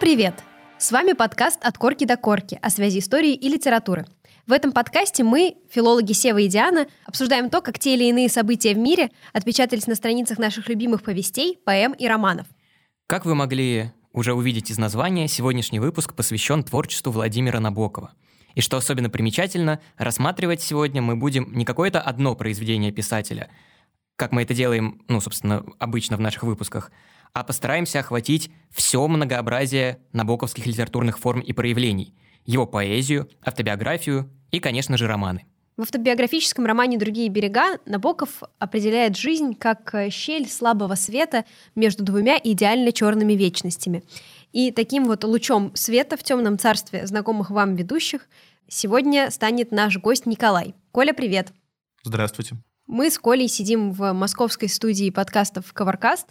Привет! С вами подкаст «От корки до корки» о связи истории и литературы. В этом подкасте мы, филологи Сева и Диана, обсуждаем то, как те или иные события в мире отпечатались на страницах наших любимых повестей, поэм и романов. Как вы могли уже увидеть из названия, сегодняшний выпуск посвящен творчеству Владимира Набокова. И что особенно примечательно, рассматривать сегодня мы будем не какое-то одно произведение писателя, как мы это делаем, ну, собственно, обычно в наших выпусках, а постараемся охватить все многообразие набоковских литературных форм и проявлений, его поэзию, автобиографию и, конечно же, романы. В автобиографическом романе «Другие берега» Набоков определяет жизнь как э, щель слабого света между двумя идеально черными вечностями. И таким вот лучом света в темном царстве знакомых вам ведущих сегодня станет наш гость Николай. Коля, привет! Здравствуйте. Мы с Колей сидим в московской студии подкастов «Коваркаст»,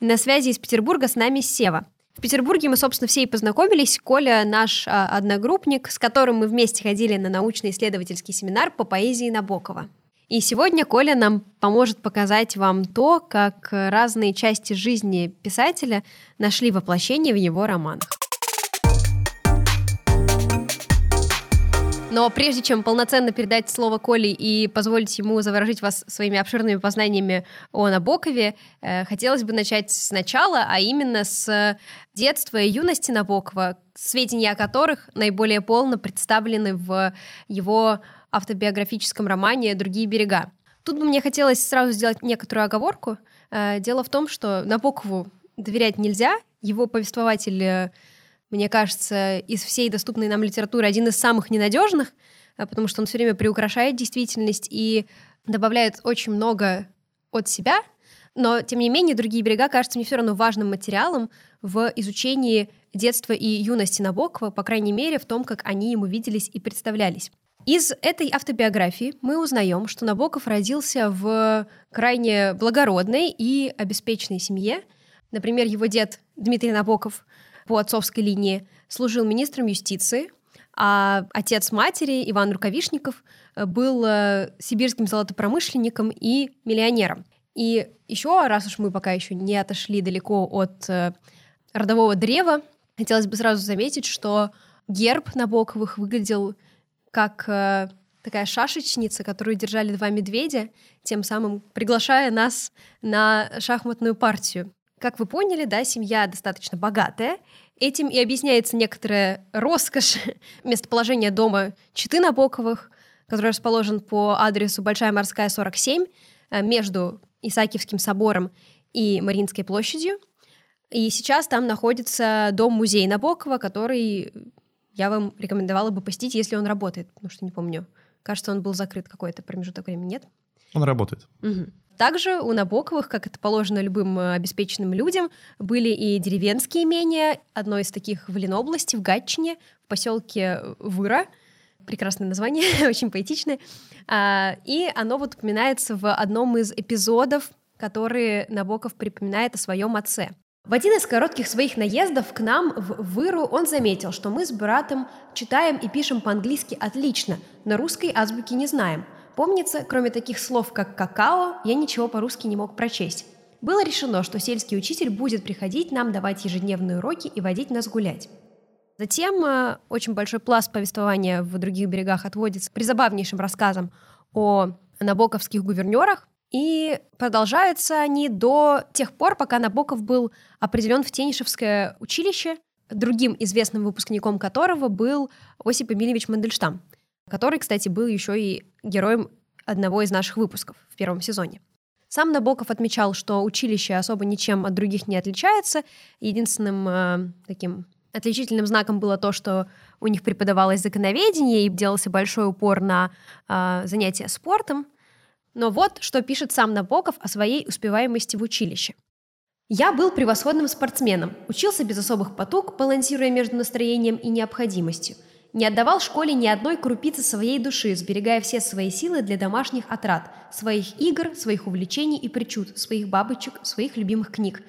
на связи из Петербурга с нами Сева. В Петербурге мы, собственно, все и познакомились. Коля наш а, одногруппник, с которым мы вместе ходили на научно-исследовательский семинар по поэзии Набокова. И сегодня Коля нам поможет показать вам то, как разные части жизни писателя нашли воплощение в его романах. Но прежде чем полноценно передать слово Коле и позволить ему заворожить вас своими обширными познаниями о Набокове, э, хотелось бы начать сначала, а именно с детства и юности Набокова, сведения о которых наиболее полно представлены в его автобиографическом романе «Другие берега». Тут бы мне хотелось сразу сделать некоторую оговорку. Э, дело в том, что Набокову доверять нельзя. Его повествователь э, мне кажется, из всей доступной нам литературы один из самых ненадежных, а, потому что он все время приукрашает действительность и добавляет очень много от себя, но, тем не менее, другие берега кажутся мне все равно важным материалом в изучении детства и юности Набокова, по крайней мере, в том, как они ему виделись и представлялись. Из этой автобиографии мы узнаем, что Набоков родился в крайне благородной и обеспеченной семье. Например, его дед Дмитрий Набоков по отцовской линии служил министром юстиции, а отец матери, Иван Рукавишников, э, был э, сибирским золотопромышленником и миллионером. И еще, раз уж мы пока еще не отошли далеко от э, родового древа, хотелось бы сразу заметить, что герб Набоковых выглядел как такая шашечница, которую держали два медведя, тем самым приглашая нас на шахматную партию. Как вы поняли, да, семья достаточно богатая. Этим и объясняется некоторая роскошь местоположения дома Читы Набоковых, который расположен по адресу Большая морская, 47, э, между Исаакиевским собором и Мариинской площадью. И сейчас там находится дом-музей Набокова, который я вам рекомендовала бы посетить, если он работает, потому что не помню. Кажется, он был закрыт какой-то промежуток времени, нет? Он работает. Угу. Также у Набоковых, как это положено любым э, обеспеченным людям, были и деревенские имения. Одно из таких в Ленобласти, в Гатчине, в поселке Выра. Прекрасное название, очень поэтичное. А, и оно вот упоминается в одном из эпизодов, которые Набоков припоминает о своем отце. В один из коротких своих наездов к нам в Выру он заметил, что мы с братом читаем и пишем по-английски отлично, но русской азбуки не знаем – Помнится, кроме таких слов, как «какао», я ничего по-русски не мог прочесть. Было решено, что сельский учитель будет приходить нам давать ежедневные уроки и водить нас гулять. Затем э, очень большой пласт повествования в других берегах отводится призабавнейшим рассказам о набоковских гувернерах, и продолжаются они до тех пор, пока Набоков был определен в Тенишевское училище, другим известным выпускником которого был Осип Эмильевич Мандельштам который, кстати, был еще и героем одного из наших выпусков в первом сезоне. Сам Набоков отмечал, что училище особо ничем от других не отличается. Единственным э, таким отличительным знаком было то, что у них преподавалось законоведение и делался большой упор на э, занятия спортом. Но вот что пишет сам Набоков о своей успеваемости в училище. «Я был превосходным спортсменом, учился без особых потуг, балансируя между настроением и необходимостью – не отдавал школе ни одной крупицы своей души, сберегая все свои силы для домашних отрад, своих игр, своих увлечений и причуд, своих бабочек, своих любимых книг.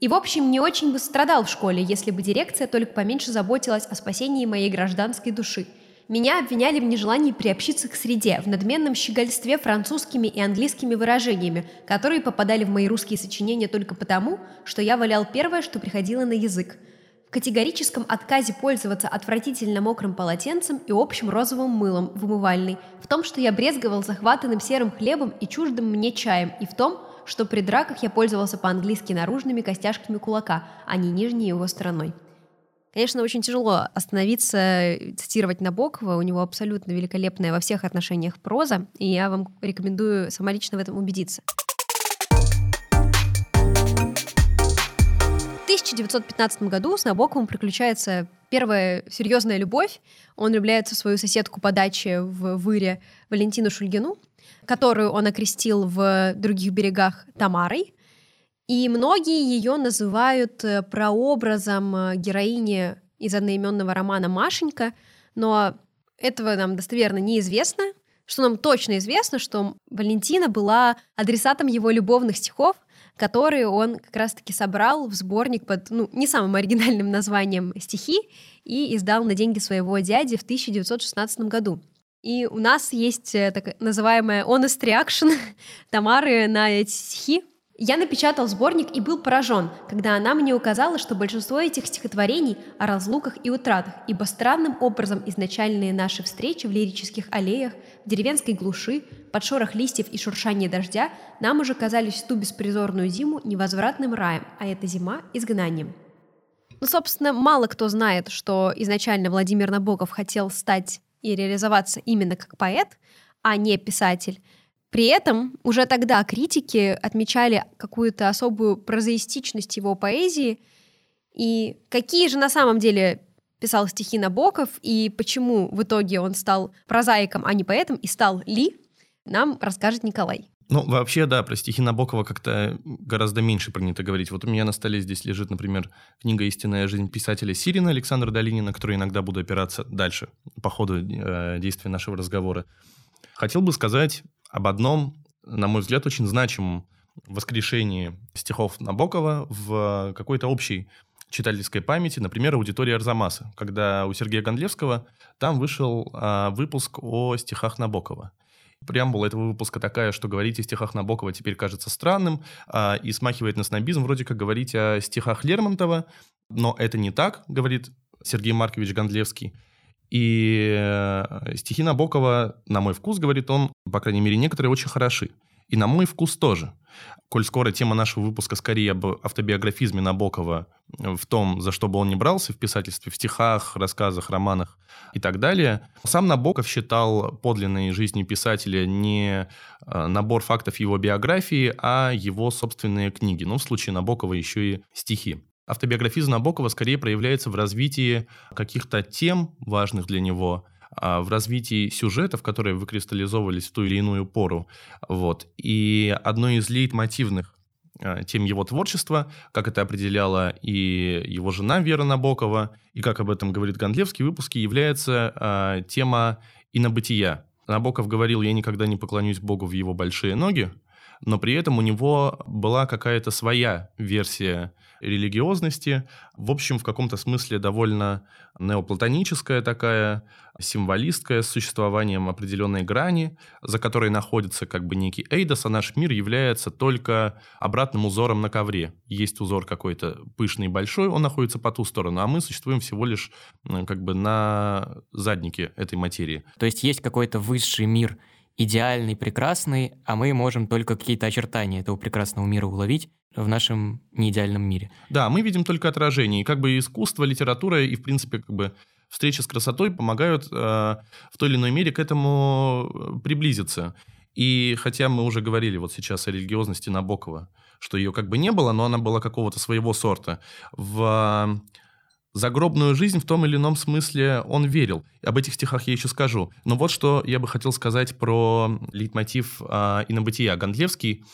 И, в общем, не очень бы страдал в школе, если бы дирекция только поменьше заботилась о спасении моей гражданской души. Меня обвиняли в нежелании приобщиться к среде, в надменном щегольстве французскими и английскими выражениями, которые попадали в мои русские сочинения только потому, что я валял первое, что приходило на язык – категорическом отказе пользоваться отвратительно мокрым полотенцем и общим розовым мылом в умывальной, в том, что я брезговал захватанным серым хлебом и чуждым мне чаем, и в том, что при драках я пользовался по-английски наружными костяшками кулака, а не нижней его стороной. Конечно, очень тяжело остановиться, цитировать Набокова. У него абсолютно великолепная во всех отношениях проза, и я вам рекомендую сама лично в этом убедиться. 1915 году с Набоковым приключается первая серьезная любовь. Он влюбляется в свою соседку по даче в Выре Валентину Шульгину, которую он окрестил в других берегах Тамарой. И многие ее называют э, прообразом э, героини из одноименного романа «Машенька», но этого нам достоверно неизвестно. Что нам точно известно, что Валентина была адресатом его любовных стихов, которые он как раз-таки собрал в сборник под ну, не самым оригинальным названием «Стихи» и издал на деньги своего дяди в 1916 году. И у нас есть э, так называемая honest reaction Тамары на эти стихи, я напечатал сборник и был поражен, когда она мне указала, что большинство этих стихотворений о разлуках и утратах, ибо странным образом изначальные наши встречи в лирических аллеях, в деревенской глуши, под шорох листьев и шуршание дождя нам уже казались ту беспризорную зиму невозвратным раем, а эта зима — изгнанием. Ну, собственно, мало кто знает, что изначально Владимир Набоков хотел стать и реализоваться именно как поэт, а не писатель — при этом уже тогда критики отмечали какую-то особую прозаистичность его поэзии. И какие же на самом деле писал стихи Набоков, и почему в итоге он стал прозаиком, а не поэтом, и стал ли, нам расскажет Николай. Ну, вообще, да, про стихи Набокова как-то гораздо меньше принято говорить. Вот у меня на столе здесь лежит, например, книга «Истинная жизнь писателя Сирина» Александра Долинина, которой иногда буду опираться дальше по ходу э, действия нашего разговора. Хотел бы сказать об одном, на мой взгляд, очень значимом воскрешении стихов Набокова в какой-то общей читательской памяти, например, аудитория Арзамаса, когда у Сергея Гондлевского там вышел а, выпуск о стихах Набокова. Преамбула этого выпуска такая, что говорить о стихах Набокова теперь кажется странным а, и смахивает на снобизм, вроде как говорить о стихах Лермонтова, но это не так, говорит Сергей Маркович Гондлевский. И э, стихи Набокова, на мой вкус, говорит он, по крайней мере, некоторые очень хороши. И на мой вкус тоже. Коль скоро тема нашего выпуска скорее об автобиографизме Набокова в том, за что бы он не брался в писательстве, в стихах, рассказах, романах и так далее. Сам Набоков считал подлинной жизнью писателя не э, набор фактов его биографии, а его собственные книги. Ну, в случае Набокова еще и стихи. Автобиографизм Набокова скорее проявляется в развитии каких-то тем, важных для него, в развитии сюжетов, которые выкристаллизовывались в ту или иную пору. Вот. И одной из лейтмотивных а, тем его творчества, как это определяла и его жена Вера Набокова, и как об этом говорит Гондлевский в выпуске, является э, тема инобытия. Набоков говорил, я никогда не поклонюсь Богу в его большие ноги, но при этом у него была какая-то своя версия религиозности, в общем, в каком-то смысле довольно неоплатоническая такая, символистская, с существованием определенной грани, за которой находится как бы некий эйдос, а наш мир является только обратным узором на ковре. Есть узор какой-то пышный, большой, он находится по ту сторону, а мы существуем всего лишь как бы на заднике этой материи. То есть есть какой-то высший мир, идеальный, прекрасный, а мы можем только какие-то очертания этого прекрасного мира уловить в нашем неидеальном мире. Да, мы видим только отражение. И как бы искусство, литература и, в принципе, как бы встреча с красотой помогают э, в той или иной мере к этому э, приблизиться. И хотя мы уже говорили вот сейчас о религиозности Набокова, что ее как бы не было, но она была какого-то своего сорта. В загробную жизнь в том или ином смысле он верил. Об этих стихах я еще скажу. Но вот что я бы хотел сказать про лейтмотив э, инобытия. Гондлевский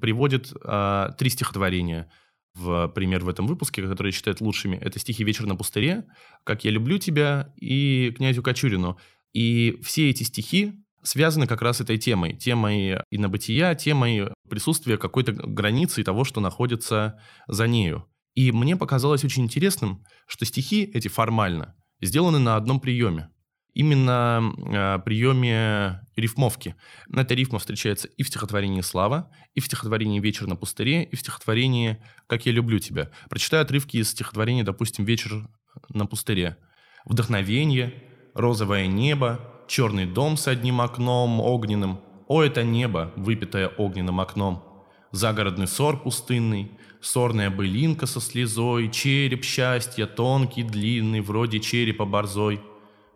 приводит э, три стихотворения в пример в этом выпуске, которые считает лучшими. Это стихи «Вечер на пустыре», «Как я люблю тебя» и «Князю Кочурину». И все эти стихи связаны как раз этой темой, темой инобытия, темой присутствия какой-то границы того, что находится за нею. И мне показалось очень интересным, что стихи эти формально сделаны на одном приеме. Именно э, приеме рифмовки. Эта рифма встречается и в стихотворении «Слава», и в стихотворении «Вечер на пустыре», и в стихотворении «Как я люблю тебя». Прочитаю отрывки из стихотворения, допустим, «Вечер на пустыре». «Вдохновение», «Розовое небо», «Черный дом с одним окном огненным», «О, это небо, выпитое огненным окном», «Загородный сор пустынный», «Сорная былинка со слезой», «Череп счастья, тонкий, длинный, вроде черепа борзой».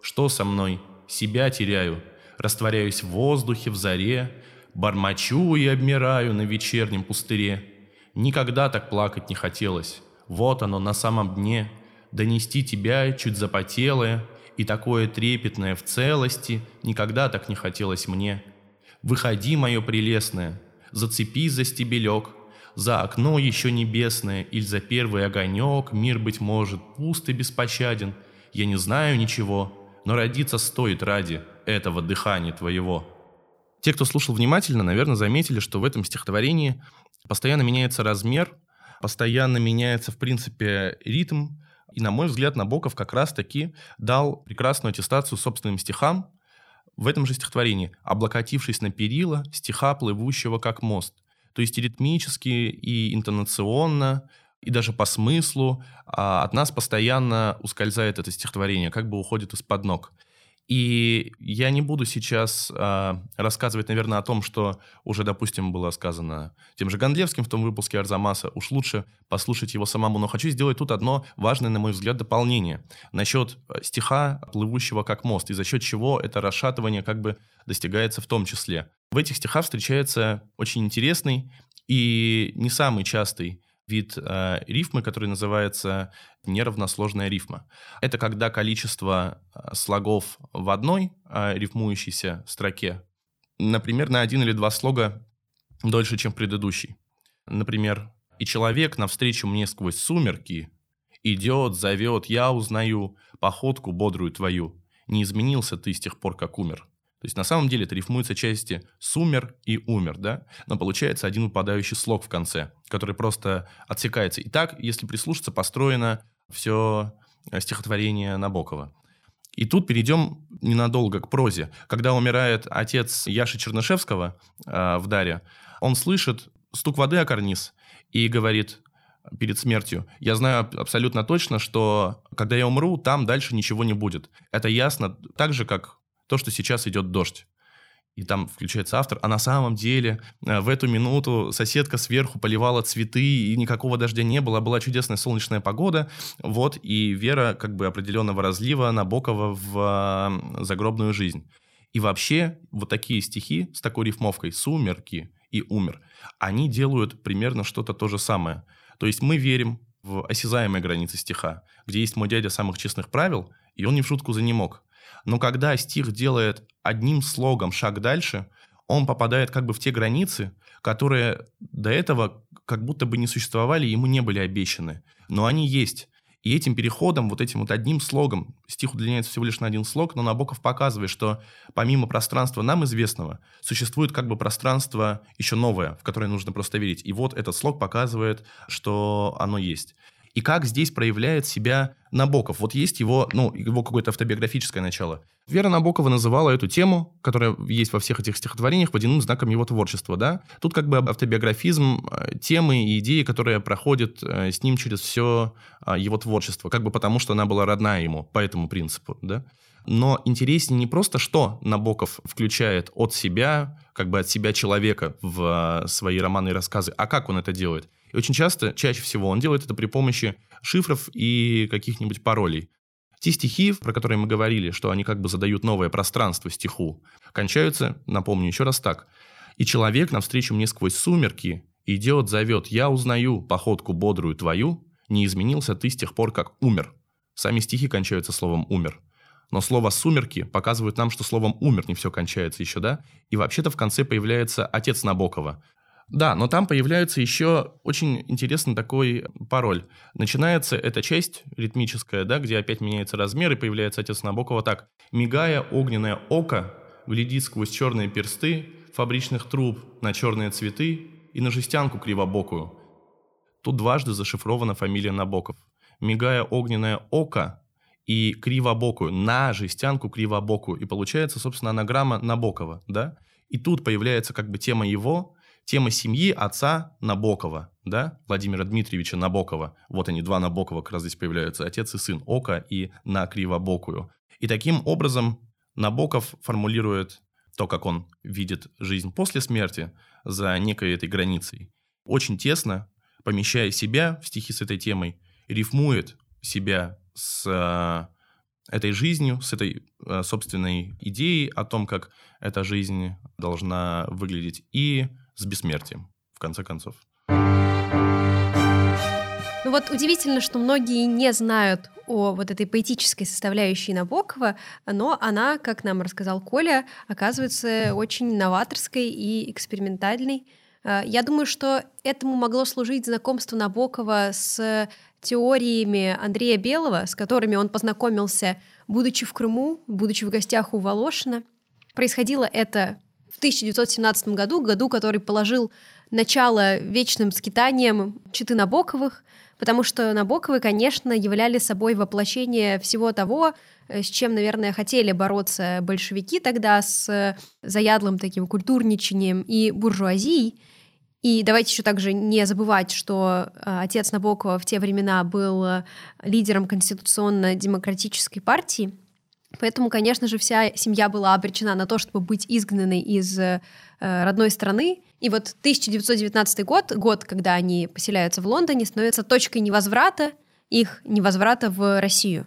«Что со мной? Себя теряю, растворяюсь в воздухе, в заре, бормочу и обмираю на вечернем пустыре. Никогда так плакать не хотелось. Вот оно на самом дне, донести тебя чуть запотелое, и такое трепетное в целости никогда так не хотелось мне. Выходи, мое прелестное, зацепись за стебелек, за окно еще небесное, или за первый огонек, мир, быть может, пуст и беспощаден. Я не знаю ничего, но родиться стоит ради этого дыхания твоего. Те, кто слушал внимательно, наверное, заметили, что в этом стихотворении постоянно меняется размер, постоянно меняется, в принципе, ритм. И, на мой взгляд, Набоков как раз-таки дал прекрасную аттестацию собственным стихам в этом же стихотворении, облокотившись на перила стиха, плывущего как мост. То есть и ритмически, и интонационно, и даже по смыслу а от нас постоянно ускользает это стихотворение, как бы уходит из-под ног. И я не буду сейчас э, рассказывать, наверное, о том, что уже, допустим, было сказано тем же Гондлевским в том выпуске Арзамаса. Уж лучше послушать его самому. Но хочу сделать тут одно важное, на мой взгляд, дополнение насчет э, стиха, плывущего как мост, и за счет чего это расшатывание как бы достигается в том числе. В этих стихах встречается очень интересный и не самый частый вид э, рифмы, который называется неравносложная рифма. Это когда количество э, слогов в одной э, рифмующейся строке, например, на один или два слога дольше, чем предыдущий. Например, «И человек навстречу мне сквозь сумерки идет, зовет, я узнаю походку бодрую твою. Не изменился ты с тех пор, как умер». То есть на самом деле это рифмуются части «сумер» и «умер», да? Но получается один упадающий слог в конце, который просто отсекается. И так, если прислушаться, построено все э, стихотворение Набокова. И тут перейдем ненадолго к прозе. Когда умирает отец Яши Чернышевского э, в «Даре», он слышит стук воды о карниз и говорит перед смертью, я знаю абсолютно точно, что когда я умру, там дальше ничего не будет. Это ясно так же, как то, что сейчас идет дождь. И там включается автор, а на самом деле э, в эту минуту соседка сверху поливала цветы, и никакого дождя не было, была чудесная солнечная погода, вот, и вера как бы определенного разлива Набокова в загробную жизнь. И вообще вот такие стихи с такой рифмовкой «сумерки» и «умер», они делают примерно что-то то же самое. То есть мы верим в осязаемые границы стиха, где есть мой дядя самых честных правил, и он ни в шутку за не мог. Но когда стих делает одним слогом шаг дальше, он попадает как бы в те границы, которые до этого как будто бы не существовали, ему не были обещаны. Но они есть. И этим переходом, вот этим вот одним слогом, стих удлиняется всего лишь на один слог, но Набоков показывает, что помимо пространства нам известного, существует как бы пространство еще новое, в которое нужно просто верить. И вот этот слог показывает, что оно есть и как здесь проявляет себя Набоков. Вот есть его, ну, его какое-то автобиографическое начало. Вера Набокова называла эту тему, которая есть во всех этих стихотворениях, водяным знаком его творчества, да. Тут как бы автобиографизм э, темы и идеи, которые проходят э, с ним через все а, его творчество, как бы потому, что она была родная ему, по этому принципу, да. Но интереснее не просто, что Набоков включает от себя, как бы от себя человека в э, свои романы и рассказы, а как он это делает. И очень часто, чаще всего, он делает это при помощи шифров и каких-нибудь паролей. Те стихи, про которые мы говорили, что они как бы задают новое пространство стиху, кончаются, напомню еще раз так. «И человек навстречу мне сквозь сумерки идет, зовет, я узнаю походку бодрую твою, не изменился ты с тех пор, как умер». Сами стихи кончаются словом «умер». Но слово «сумерки» показывает нам, что словом «умер» не все кончается еще, да? И вообще-то в конце появляется отец Набокова, да, но там появляется еще очень интересный такой пароль. Начинается эта часть ритмическая, да, где опять меняется размер и появляется отец Набокова так. «Мигая огненное око, глядит сквозь черные персты фабричных труб на черные цветы и на жестянку кривобокую». Тут дважды зашифрована фамилия Набоков. «Мигая огненное око» и кривобокую, на жестянку кривобокую. И получается, собственно, анаграмма Набокова, да? И тут появляется как бы тема его, тема семьи отца Набокова, да, Владимира Дмитриевича Набокова. Вот они, два Набокова как раз здесь появляются, отец и сын, Ока и на Кривобокую. И таким образом Набоков формулирует то, как он видит жизнь после смерти за некой этой границей. Очень тесно, помещая себя в стихи с этой темой, рифмует себя с э, этой жизнью, с этой э, собственной идеей о том, как эта жизнь должна выглядеть, и с бессмертием, в конце концов. Ну вот удивительно, что многие не знают о вот этой поэтической составляющей Набокова, но она, как нам рассказал Коля, оказывается очень новаторской и экспериментальной. Э, я думаю, что этому могло служить знакомство Набокова с теориями Андрея Белого, с которыми он познакомился, будучи в Крыму, будучи в гостях у Волошина. Происходило это в 1917 году, году, который положил начало вечным скитаниям Читы Набоковых, потому что Набоковы, конечно, являли собой воплощение всего того, э, с чем, наверное, хотели бороться большевики тогда, с заядлым таким культурничанием и буржуазией. И давайте еще также не забывать, что э, отец Набокова в те времена был э, лидером конституционно-демократической партии, Поэтому, конечно же, вся семья была обречена на то, чтобы быть изгнанной из э, родной страны. И вот 1919 год, год, когда они поселяются в Лондоне, становится точкой невозврата, их невозврата в Россию.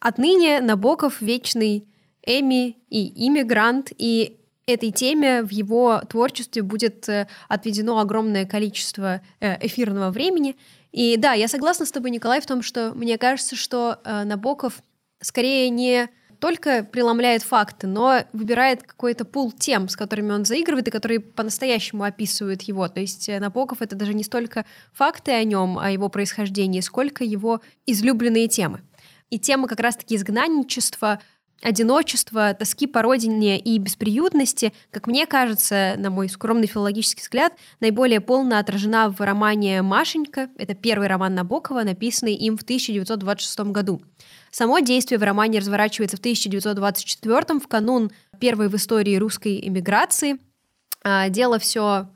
Отныне Набоков вечный эми и иммигрант, и этой теме в его творчестве будет э, отведено огромное количество э, эфирного времени. И да, я согласна с тобой, Николай, в том, что мне кажется, что э, Набоков скорее не только преломляет факты, но выбирает какой-то пул тем, с которыми он заигрывает и которые по-настоящему описывают его. То есть Набоков — это даже не столько факты о нем, о его происхождении, сколько его излюбленные темы. И тема как раз-таки изгнанничества — одиночества, тоски по родине и бесприютности, как мне кажется, на мой скромный филологический взгляд, наиболее полно отражена в романе «Машенька». Это первый роман Набокова, написанный им в 1926 году. Само действие в романе разворачивается в 1924 в канун первой в истории русской эмиграции. А, дело все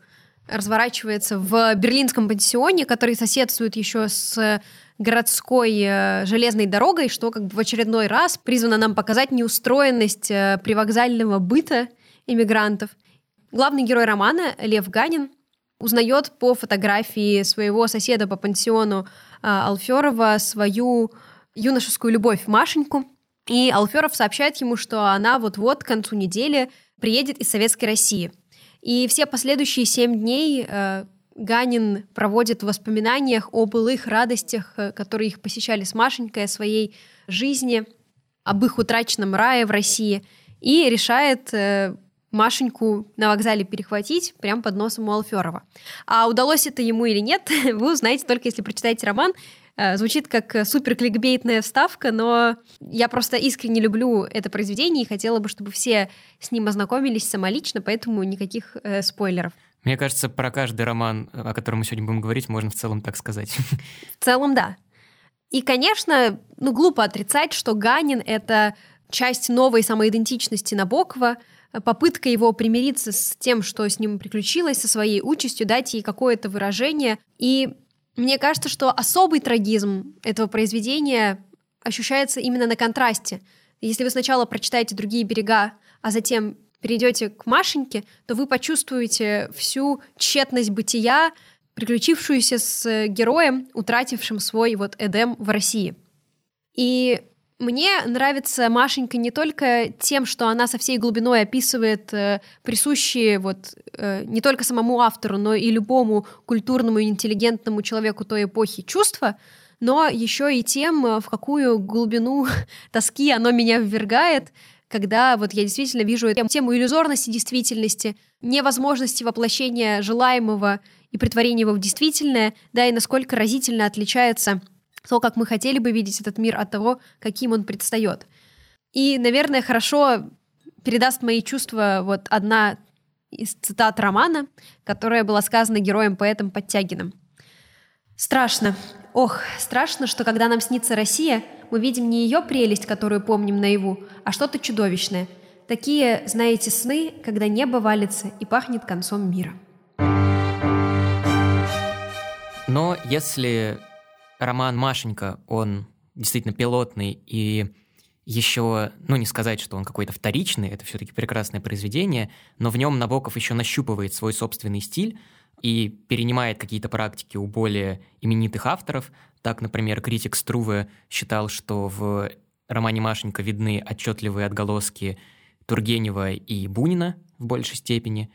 разворачивается в берлинском пансионе, который соседствует еще с городской э, железной дорогой, что как бы в очередной раз призвано нам показать неустроенность э, привокзального быта иммигрантов. Главный герой романа, Лев Ганин, узнает по фотографии своего соседа по пансиону э, Алферова свою юношескую любовь Машеньку, и Алферов сообщает ему, что она вот-вот к концу недели приедет из Советской России. И все последующие семь дней Ганин проводит в воспоминаниях о былых радостях, э, которые их посещали с Машенькой, о своей жизни, об их утраченном рае в России, и решает э, Машеньку на вокзале перехватить прямо под носом у Алферова. А удалось это ему или нет, вы узнаете только если прочитаете роман. Э, звучит как супер кликбейтная вставка, но я просто искренне люблю это произведение и хотела бы, чтобы все с ним ознакомились самолично, поэтому никаких э, спойлеров. Мне кажется, про каждый роман, о котором мы сегодня будем говорить, можно в целом так сказать. В целом, да. И, конечно, ну, глупо отрицать, что Ганин — это часть новой самоидентичности Набокова, попытка его примириться с тем, что с ним приключилось, со своей участью, дать ей какое-то выражение. И мне кажется, что особый трагизм этого произведения ощущается именно на контрасте. Если вы сначала прочитаете «Другие берега», а затем перейдете к Машеньке, то вы почувствуете всю тщетность бытия, приключившуюся с героем, утратившим свой вот Эдем в России. И мне нравится Машенька не только тем, что она со всей глубиной описывает э, присущие вот э, не только самому автору, но и любому культурному и интеллигентному человеку той эпохи чувства, но еще и тем, э, в какую глубину тоски оно меня ввергает, когда вот я действительно вижу эту тему иллюзорности действительности, невозможности воплощения желаемого и притворения его в действительное, да, и насколько разительно отличается то, как мы хотели бы видеть этот мир от того, каким он предстает. И, наверное, хорошо передаст мои чувства вот одна из цитат романа, которая была сказана героем-поэтом Подтягиным. Страшно. Ох, страшно, что когда нам снится Россия, мы видим не ее прелесть, которую помним наяву, а что-то чудовищное. Такие, знаете, сны, когда небо валится и пахнет концом мира. Но если роман Машенька, он действительно пилотный и еще, ну не сказать, что он какой-то вторичный, это все-таки прекрасное произведение, но в нем Набоков еще нащупывает свой собственный стиль и перенимает какие-то практики у более именитых авторов. Так, например, критик Струве считал, что в романе Машенька видны отчетливые отголоски Тургенева и Бунина в большей степени,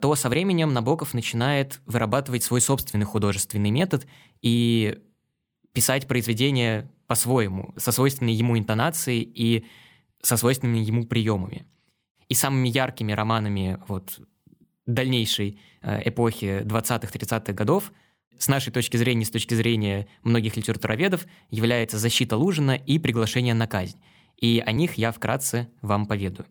то со временем Набоков начинает вырабатывать свой собственный художественный метод и писать произведения по-своему, со свойственной ему интонацией и со свойственными ему приемами. И самыми яркими романами вот, дальнейшей э, эпохи 20-30-х годов с нашей точки зрения, с точки зрения многих литературоведов, является «Защита Лужина» и «Приглашение на казнь». И о них я вкратце вам поведаю.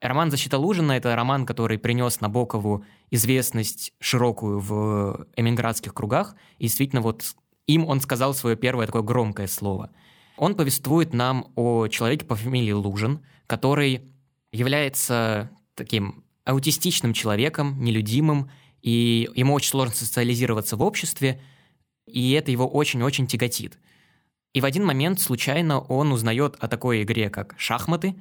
Роман «Защита Лужина» — это роман, который принес Набокову известность широкую в эмигрантских кругах. И действительно, вот им он сказал свое первое такое громкое слово. Он повествует нам о человеке по фамилии Лужин, который является таким аутистичным человеком, нелюдимым, и ему очень сложно социализироваться в обществе, и это его очень-очень тяготит. И в один момент случайно он узнает о такой игре, как шахматы,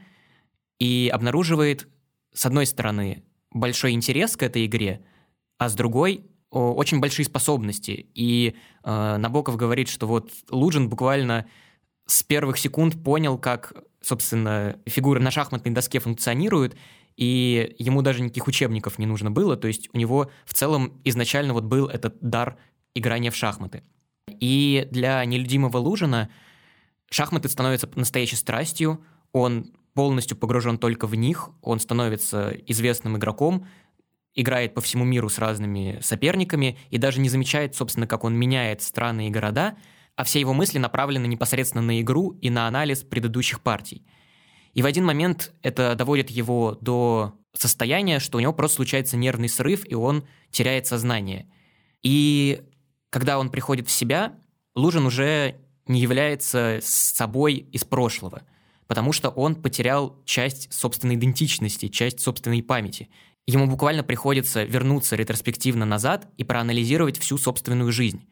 и обнаруживает, с одной стороны, большой интерес к этой игре, а с другой очень большие способности. И э, Набоков говорит, что вот Лужин буквально с первых секунд понял, как, собственно, фигуры на шахматной доске функционируют, и ему даже никаких учебников не нужно было, то есть у него в целом изначально вот был этот дар играния в шахматы. И для нелюдимого Лужина шахматы становятся настоящей страстью, он полностью погружен только в них, он становится известным игроком, играет по всему миру с разными соперниками и даже не замечает, собственно, как он меняет страны и города, а все его мысли направлены непосредственно на игру и на анализ предыдущих партий. И в один момент это доводит его до состояния, что у него просто случается нервный срыв, и он теряет сознание. И когда он приходит в себя, Лужин уже не является собой из прошлого, потому что он потерял часть собственной идентичности, часть собственной памяти – ему буквально приходится вернуться ретроспективно назад и проанализировать всю собственную жизнь.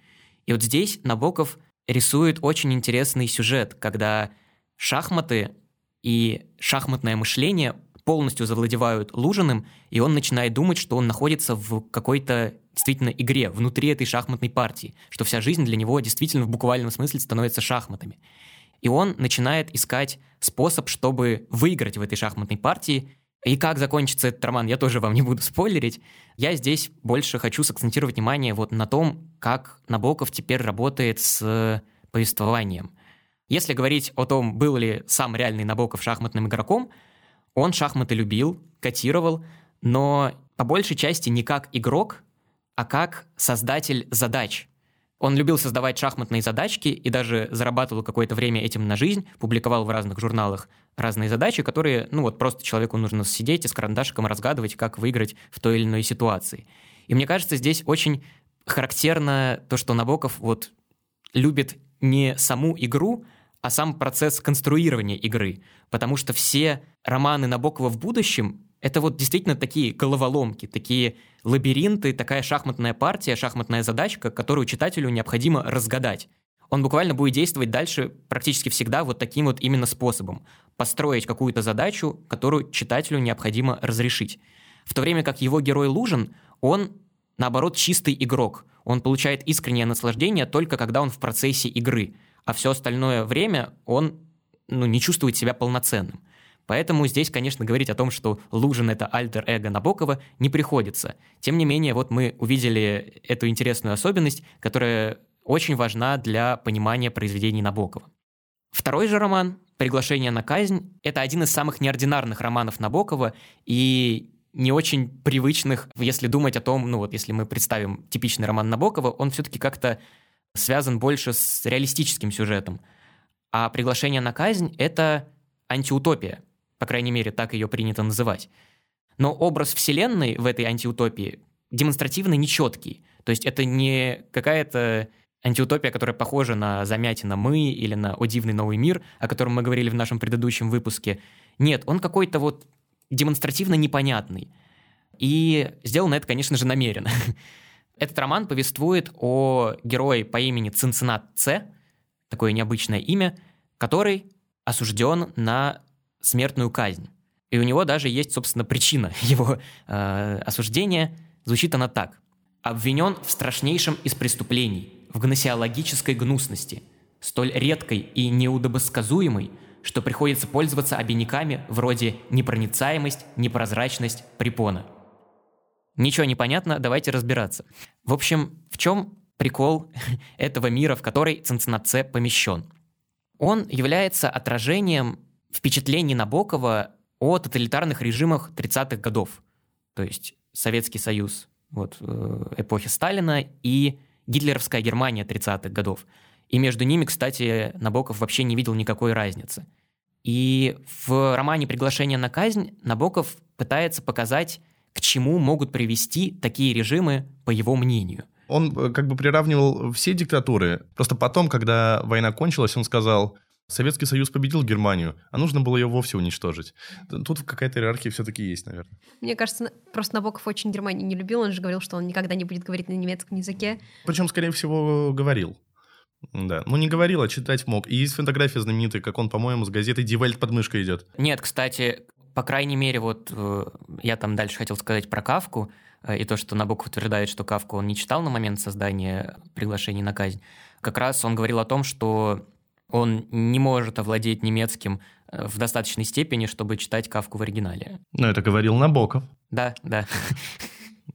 И вот здесь Набоков рисует очень интересный сюжет, когда шахматы и шахматное мышление полностью завладевают Лужиным, и он начинает думать, что он находится в какой-то действительно игре, внутри этой шахматной партии, что вся жизнь для него действительно в буквальном смысле становится шахматами. И он начинает искать способ, чтобы выиграть в этой шахматной партии, и как закончится этот роман, я тоже вам не буду спойлерить. Я здесь больше хочу сакцентировать внимание вот на том, как Набоков теперь работает с повествованием. Если говорить о том, был ли сам реальный Набоков шахматным игроком, он шахматы любил, котировал, но по большей части не как игрок, а как создатель задач. Он любил создавать шахматные задачки и даже зарабатывал какое-то время этим на жизнь, публиковал в разных журналах разные задачи, которые, ну вот просто человеку нужно сидеть и с карандашиком разгадывать, как выиграть в той или иной ситуации. И мне кажется, здесь очень характерно то, что Набоков вот любит не саму игру, а сам процесс конструирования игры. Потому что все романы Набокова в будущем — это вот действительно такие головоломки, такие лабиринты, такая шахматная партия, шахматная задачка, которую читателю необходимо разгадать он буквально будет действовать дальше практически всегда вот таким вот именно способом. Построить какую-то задачу, которую читателю необходимо разрешить. В то время как его герой Лужин, он, наоборот, чистый игрок. Он получает искреннее наслаждение только когда он в процессе игры, а все остальное время он ну, не чувствует себя полноценным. Поэтому здесь, конечно, говорить о том, что Лужин — это альтер-эго Набокова, не приходится. Тем не менее, вот мы увидели эту интересную особенность, которая очень важна для понимания произведений Набокова. Второй же роман «Приглашение на казнь» — это один из самых неординарных романов Набокова и не очень привычных, если думать о том, ну вот если мы представим типичный роман Набокова, он все-таки как-то связан больше с реалистическим сюжетом. А «Приглашение на казнь» — это антиутопия, по крайней мере, так ее принято называть. Но образ Вселенной в этой антиутопии демонстративно нечеткий. То есть это не какая-то антиутопия, которая похожа на «Замятина мы» или на «О дивный новый мир», о котором мы говорили в нашем предыдущем выпуске. Нет, он какой-то вот демонстративно непонятный. И сделано это, конечно же, намеренно. Этот роман повествует о герое по имени Цинцинат Ц, такое необычное имя, который осужден на смертную казнь. И у него даже есть, собственно, причина его э, осуждения. Звучит она так. Обвинен в страшнейшем из преступлений, в гносеологической гнусности, столь редкой и неудобосказуемой, что приходится пользоваться обиняками вроде непроницаемость, непрозрачность, препона. Ничего не понятно, давайте разбираться. В общем, в чем прикол этого мира, в который Цинциннатце помещен? Он является отражением впечатлений Набокова о тоталитарных режимах 30-х годов. То есть Советский Союз вот, э, эпохи Сталина и гитлеровская Германия 30-х годов. И между ними, кстати, Набоков вообще не видел никакой разницы. И в романе «Приглашение на казнь» Набоков пытается показать, к чему могут привести такие режимы, по его мнению. Он э, как бы приравнивал все диктатуры. Просто потом, когда война кончилась, он сказал, Советский Союз победил Германию, а нужно было ее вовсе уничтожить. Тут какая-то иерархия все-таки есть, наверное. Мне кажется, просто Набоков очень Германию не любил. Он же говорил, что он никогда не будет говорить на немецком языке. Причем, скорее всего, говорил. Да, ну не говорил, а читать мог. И есть фотография знаменитая, как он, по-моему, с газетой «Die Welt» под мышкой идет. Нет, кстати, по крайней мере, вот э, я там дальше хотел сказать про Кавку, э, и то, что Набоков утверждает, что Кавку он не читал на момент создания приглашений на казнь. Как раз он говорил о том, что он не может овладеть немецким э, в достаточной степени, чтобы читать Кавку в оригинале. Но это говорил Набоков. Да, да.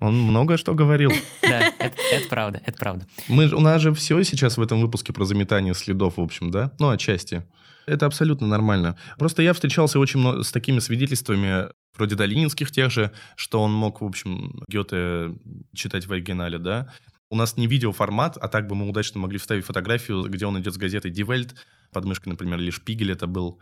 Он много что говорил. Да, это, это правда, это правда. Мы, у нас же все сейчас в этом выпуске про заметание следов, в общем, да? Ну, отчасти. Это абсолютно нормально. Просто я встречался очень много с такими свидетельствами, вроде долининских тех же, что он мог, в общем, Гёте читать в оригинале, да? У нас не видеоформат, а так бы мы удачно могли вставить фотографию, где он идет с газетой Die Welt, под мышкой, например, или Шпигель это был,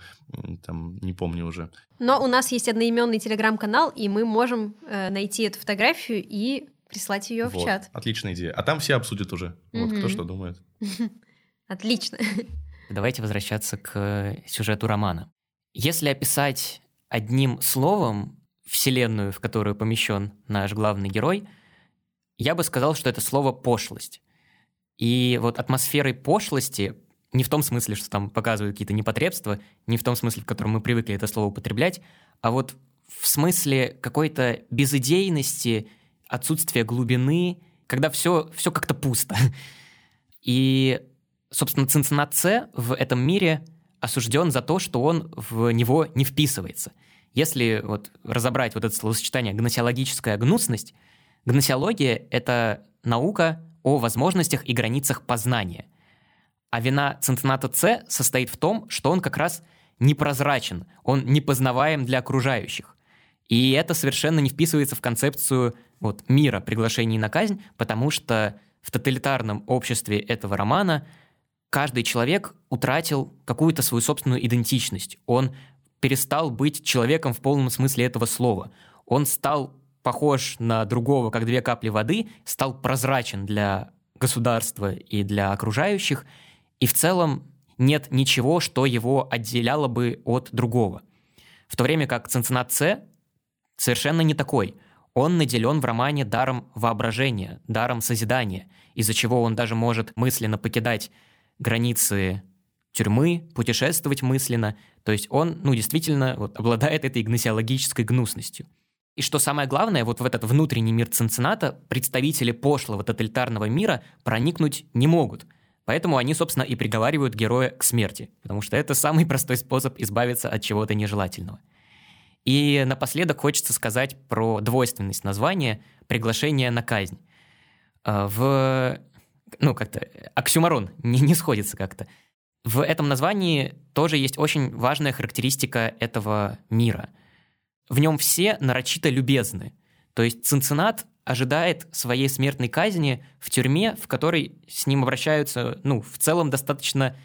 там, не помню уже. Но у нас есть одноименный телеграм-канал, и мы можем э, найти эту фотографию и прислать ее вот. в чат. Отличная идея. А там все обсудят уже. Вот кто что думает. Отлично. Давайте возвращаться к сюжету романа. Если описать одним словом вселенную, в которую помещен наш главный герой – я бы сказал, что это слово «пошлость». И вот атмосферой пошлости не в том смысле, что там показывают какие-то непотребства, не в том смысле, в котором мы привыкли это слово употреблять, а вот в смысле какой-то безыдейности, отсутствия глубины, когда все, все как-то пусто. И, собственно, Цинциннатце в этом мире осужден за то, что он в него не вписывается. Если вот разобрать вот это словосочетание «гносеологическая гнусность», Гносеология — это наука о возможностях и границах познания. А вина Центената С состоит в том, что он как раз непрозрачен, он непознаваем для окружающих. И это совершенно не вписывается в концепцию вот, мира приглашений на казнь, потому что в тоталитарном обществе этого романа каждый человек утратил какую-то свою собственную идентичность. Он перестал быть человеком в полном смысле этого слова. Он стал похож на другого, как две капли воды, стал прозрачен для государства и для окружающих, и в целом нет ничего, что его отделяло бы от другого. В то время как Цинциннат С совершенно не такой. Он наделен в романе даром воображения, даром созидания, из-за чего он даже может мысленно покидать границы тюрьмы, путешествовать мысленно. То есть он, ну, действительно вот, обладает этой гносеологической гнусностью. И что самое главное, вот в этот внутренний мир Цинцината представители пошлого тоталитарного мира проникнуть не могут. Поэтому они, собственно, и приговаривают героя к смерти, потому что это самый простой способ избавиться от чего-то нежелательного. И напоследок хочется сказать про двойственность названия «Приглашение на казнь». А, в... Ну, как-то оксюмарон не, не сходится как-то. В этом названии тоже есть очень важная характеристика этого мира – в нем все нарочито любезны. То есть Цинцинат ожидает своей смертной казни в тюрьме, в которой с ним обращаются, ну, в целом достаточно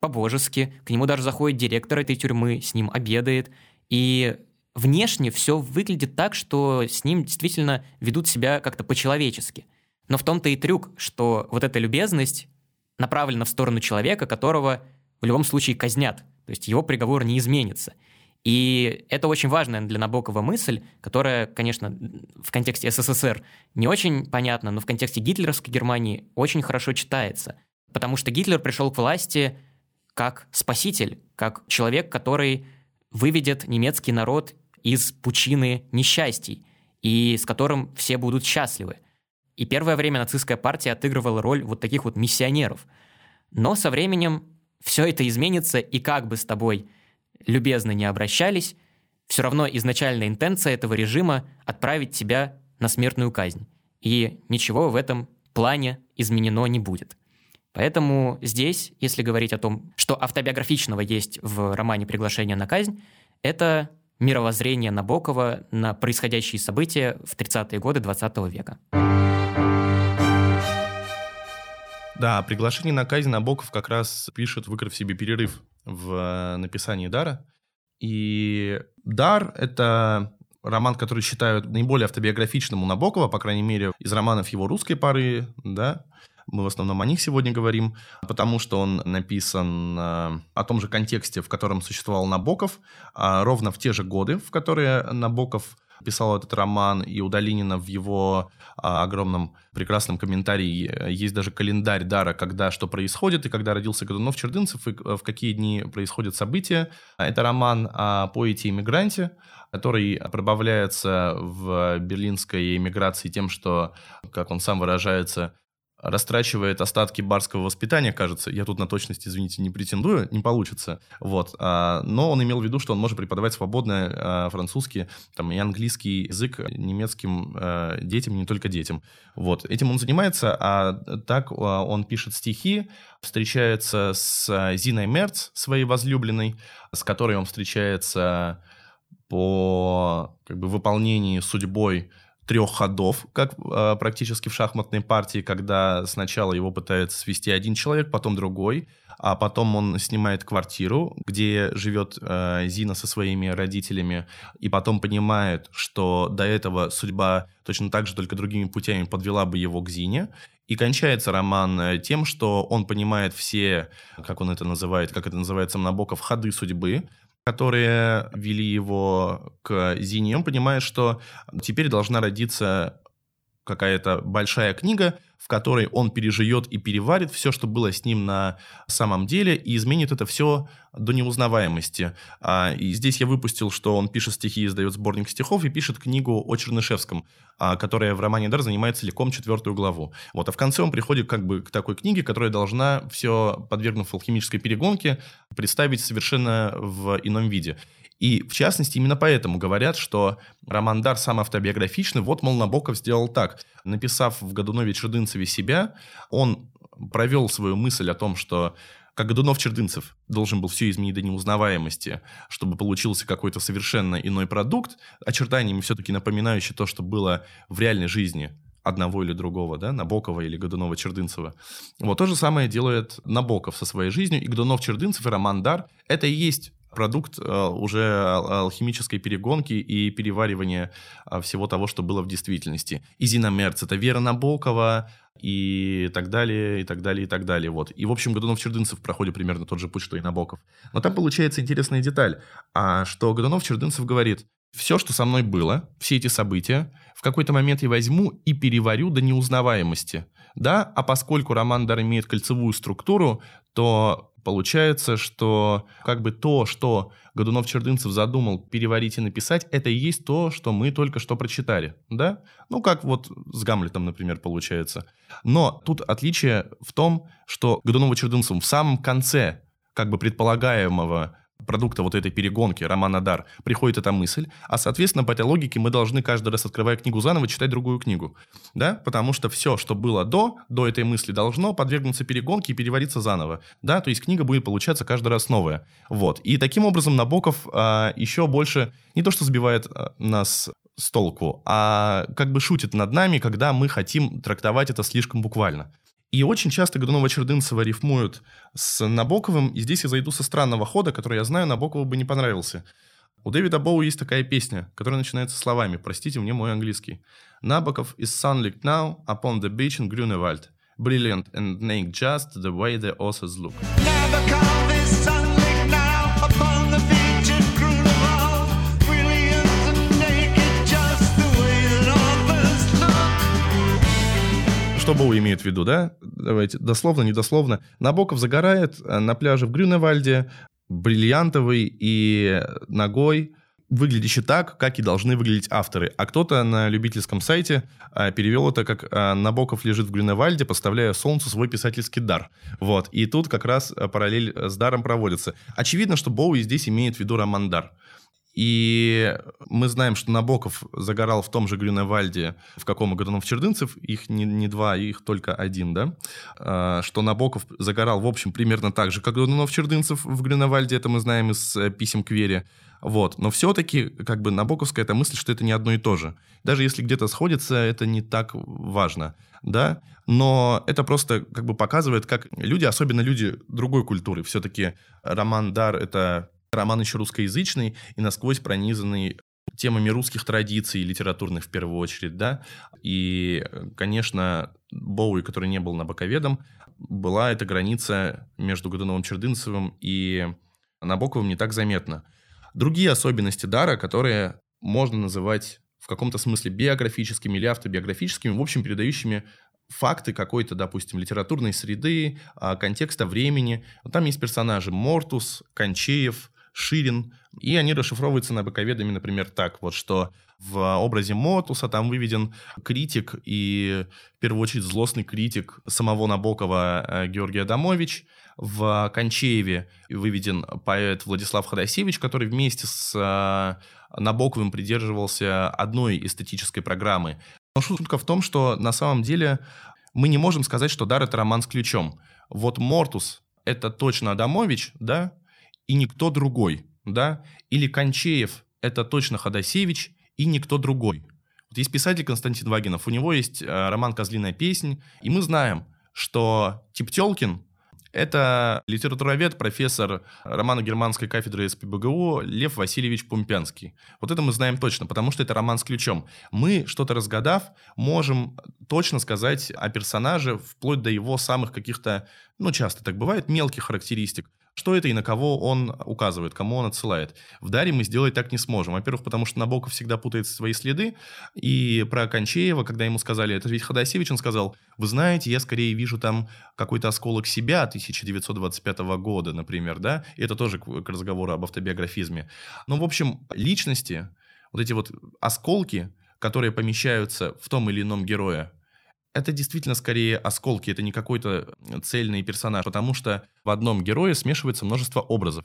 по-божески. К нему даже заходит директор этой тюрьмы, с ним обедает. И внешне все выглядит так, что с ним действительно ведут себя как-то по-человечески. Но в том-то и трюк, что вот эта любезность направлена в сторону человека, которого в любом случае казнят. То есть его приговор не изменится. И это очень важная для Набокова мысль, которая, конечно, в контексте СССР не очень понятна, но в контексте гитлеровской Германии очень хорошо читается. Потому что Гитлер пришел к власти как спаситель, как человек, который выведет немецкий народ из пучины несчастий и с которым все будут счастливы. И первое время нацистская партия отыгрывала роль вот таких вот миссионеров. Но со временем все это изменится, и как бы с тобой любезно не обращались, все равно изначальная интенция этого режима отправить тебя на смертную казнь. И ничего в этом плане изменено не будет. Поэтому здесь, если говорить о том, что автобиографичного есть в романе «Приглашение на казнь», это мировоззрение Набокова на происходящие события в 30-е годы 20 века. Да, приглашение на казнь Набоков как раз пишет, выиграв себе перерыв в написании «Дара». И «Дар» — это роман, который считают наиболее автобиографичным у Набокова, по крайней мере, из романов его русской поры, да, мы в основном о них сегодня говорим, потому что он написан э, о том же контексте, в котором существовал Набоков, а ровно в те же годы, в которые Набоков писал этот роман, и у Долинина в его а, огромном прекрасном комментарии э, есть даже календарь Дара, когда что происходит, и когда родился Годунов Чердынцев, и э, в какие дни происходят события. Это роман о поэте-иммигранте, который пробавляется в берлинской эмиграции тем, что, как он сам выражается, растрачивает остатки барского воспитания, кажется. Я тут на точность, извините, не претендую, не получится. Вот. А, но он имел в виду, что он может преподавать свободно а, французский там, и английский язык немецким а, детям, не только детям. Вот. Этим он занимается, а так он пишет стихи, встречается с Зиной Мерц, своей возлюбленной, с которой он встречается по как бы, выполнении судьбой трех ходов, как э, практически в шахматной партии, когда сначала его пытается свести один человек, потом другой, а потом он снимает квартиру, где живет э, Зина со своими родителями, и потом понимает, что до этого судьба точно так же, только другими путями подвела бы его к Зине. И кончается роман э, тем, что он понимает все, как он это называет, как это называется Набоков, ходы судьбы, которые вели его к Зине, он понимает, что теперь должна родиться какая-то большая книга, в которой он переживет и переварит все, что было с ним на самом деле, и изменит это все до неузнаваемости. А, и здесь я выпустил, что он пишет стихи, издает сборник стихов и пишет книгу о Чернышевском, а, которая в романе «Дар» занимает целиком четвертую главу. Вот, а в конце он приходит как бы к такой книге, которая должна все, подвергнув алхимической перегонке, представить совершенно в ином виде. И, в частности, именно поэтому говорят, что роман «Дар» сам автобиографичный. Вот, мол, Набоков сделал так. Написав в Годунове-Чердынцеве себя, он провел свою мысль о том, что как Годунов-Чердынцев должен был все изменить до неузнаваемости, чтобы получился какой-то совершенно иной продукт, очертаниями все-таки напоминающий то, что было в реальной жизни одного или другого, да, Набокова или Годунова-Чердынцева. Вот то же самое делает Набоков со своей жизнью, и Годунов-Чердынцев, и Роман Дар — это и есть продукт э, уже алхимической перегонки и переваривания э, всего того, что было в действительности. И Зина Мерц, это Вера Набокова, и так далее, и так далее, и так далее. Вот. И, в общем, Годунов-Чердынцев проходит примерно тот же путь, что и Набоков. Но там получается интересная деталь, а что Годунов-Чердынцев говорит, все, что со мной было, все эти события, в какой-то момент я возьму и переварю до неузнаваемости. Да, а поскольку роман Дар имеет кольцевую структуру, то Получается, что как бы то, что Годунов-Чердынцев задумал переварить и написать, это и есть то, что мы только что прочитали, да? Ну, как вот с Гамлетом, например, получается. Но тут отличие в том, что Годунова-Чердынцев в самом конце как бы предполагаемого продукта вот этой перегонки романа «Дар» приходит эта мысль, а, соответственно, по этой логике мы должны каждый раз, открывая книгу заново, читать другую книгу, да, потому что все, что было до, до этой мысли, должно подвергнуться перегонке и перевариться заново, да, то есть книга будет получаться каждый раз новая, вот. И таким образом Набоков а, еще больше не то что сбивает а, нас с толку, а как бы шутит над нами, когда мы хотим трактовать это слишком буквально. И очень часто Годунова-Чердынцева рифмуют с Набоковым, и здесь я зайду со странного хода, который, я знаю, Набокову бы не понравился. У Дэвида Боу есть такая песня, которая начинается словами, простите мне мой английский. Набоков is sunlit now upon the beach in Grunewald. brilliant and make just the way the authors look. Never Что Боу имеет в виду, да? Давайте, дословно, недословно. Набоков загорает э, на пляже в Грюневальде, бриллиантовый и ногой, выглядящий так, как и должны выглядеть авторы. А кто-то на любительском сайте а, перевел это как а, «Набоков лежит в Грюневальде, поставляя солнцу свой писательский дар». Вот. И тут как раз параллель с даром проводится. Очевидно, что Боуи здесь имеет в виду роман «Дар». И мы знаем, что Набоков загорал в том же Грюневальде, в каком году в Чердынцев, их не, не два, их только один, да, а, что Набоков загорал, в общем, примерно так же, как Годунов Чердынцев в Грюневальде, это мы знаем из э, писем к Вере, вот. Но все-таки, как бы, Набоковская эта мысль, что это не одно и то же. Даже если где-то сходится, это не так важно, да, но это просто как бы показывает, как люди, особенно люди другой культуры, все-таки роман «Дар» — это роман еще русскоязычный и насквозь пронизанный темами русских традиций, литературных в первую очередь, да. И, конечно, Боуи, который не был набоковедом, была эта граница между Годуновым Чердынцевым и Набоковым не так заметна. Другие особенности Дара, которые можно называть в каком-то смысле биографическими или автобиографическими, в общем, передающими факты какой-то, допустим, литературной среды, а, контекста времени. Там есть персонажи Мортус, Кончеев, Ширин, и они расшифровываются на боковедами, например, так вот, что в образе Мотуса там выведен критик и, в первую очередь, злостный критик самого Набокова э, Георгий Адамович. В Кончееве выведен поэт Владислав Ходосевич, который вместе с э, Набоковым придерживался одной эстетической программы. Но шутка в том, что на самом деле мы не можем сказать, что дар — это роман с ключом. Вот Мортус — это точно Адамович, да, и никто другой, да? Или Кончеев – это точно Ходосевич и никто другой. Вот есть писатель Константин Вагинов, у него есть э, роман «Козлиная песнь», и мы знаем, что Типтелкин – это литературовед, профессор романо-германской кафедры СПБГУ Лев Васильевич Пумпянский. Вот это мы знаем точно, потому что это роман с ключом. Мы, что-то разгадав, можем точно сказать о персонаже, вплоть до его самых каких-то, ну, часто так бывает, мелких характеристик что это и на кого он указывает, кому он отсылает. В Даре мы сделать так не сможем. Во-первых, потому что Набоков всегда путает свои следы. И про Кончеева, когда ему сказали, это ведь Ходосевич, он сказал, вы знаете, я скорее вижу там какой-то осколок себя 1925 года, например, да? И это тоже к разговору об автобиографизме. Но, в общем, личности, вот эти вот осколки, которые помещаются в том или ином герое, это действительно скорее осколки, это не какой-то цельный персонаж, потому что в одном герое смешивается множество образов.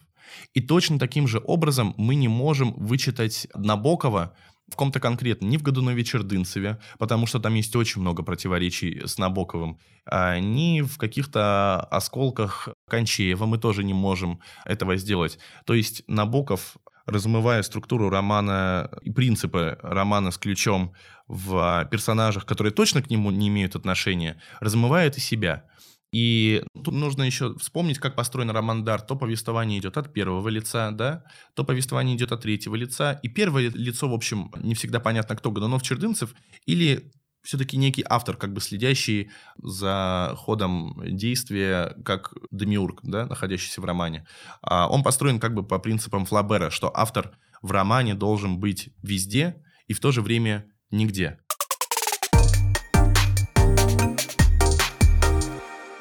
И точно таким же образом мы не можем вычитать Набокова в ком-то конкретно, ни в Годунове Чердынцеве, потому что там есть очень много противоречий с Набоковым, а ни в каких-то осколках Кончеева мы тоже не можем этого сделать. То есть Набоков размывая структуру романа и принципы романа с ключом в персонажах, которые точно к нему не имеют отношения, размывает и себя. И тут нужно еще вспомнить, как построен роман Дар. То повествование идет от первого лица, да, то повествование идет от третьего лица. И первое лицо, в общем, не всегда понятно, кто Годунов Чердынцев, или все-таки некий автор, как бы следящий за ходом действия, как демиург, да, находящийся в романе. А он построен как бы по принципам Флабера, что автор в романе должен быть везде и в то же время нигде.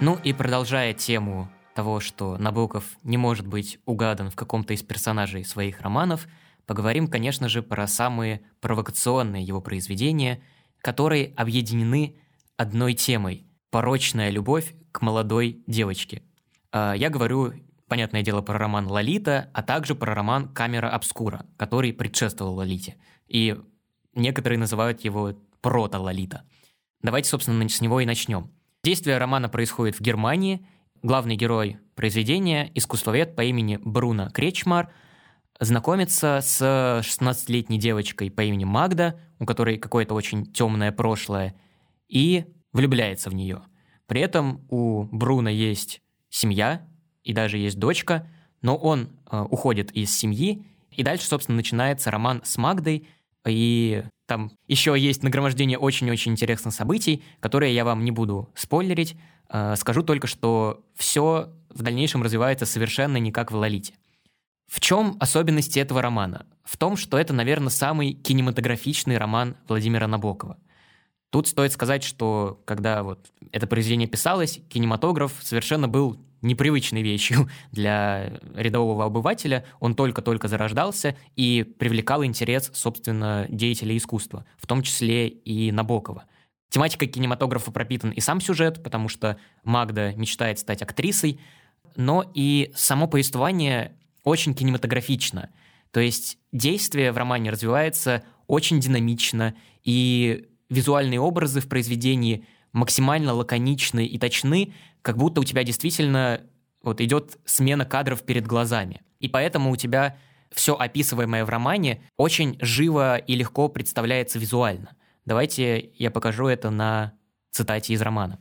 Ну и продолжая тему того, что Набоков не может быть угадан в каком-то из персонажей своих романов, поговорим, конечно же, про самые провокационные его произведения – которые объединены одной темой – порочная любовь к молодой девочке. А, я говорю, понятное дело, про роман «Лолита», а также про роман «Камера обскура», который предшествовал «Лолите». И некоторые называют его «прото-Лолита». Давайте, собственно, с него и начнем. Действие романа происходит в Германии. Главный герой произведения – искусствовед по имени Бруно Кречмар – знакомится с 16-летней девочкой по имени Магда, у которой какое-то очень темное прошлое, и влюбляется в нее. При этом у Бруна есть семья и даже есть дочка, но он э, уходит из семьи, и дальше, собственно, начинается роман с Магдой, и Там еще есть нагромождение очень-очень интересных событий, которые я вам не буду спойлерить. Э, Скажу только, что все в дальнейшем развивается совершенно не как в Лолите. В чем особенности этого романа? В том, что это, наверное, самый кинематографичный роман Владимира Набокова. Тут стоит сказать, что когда вот это произведение писалось, кинематограф совершенно был непривычной вещью для рядового обывателя. Он только-только зарождался и привлекал интерес, собственно, деятелей искусства, в том числе и Набокова. Тематика кинематографа пропитан и сам сюжет, потому что Магда мечтает стать актрисой, но и само повествование очень кинематографично. То есть действие в романе развивается очень динамично, и визуальные образы в произведении максимально лаконичны и точны, как будто у тебя действительно вот идет смена кадров перед глазами. И поэтому у тебя все описываемое в романе очень живо и легко представляется визуально. Давайте я покажу это на цитате из романа.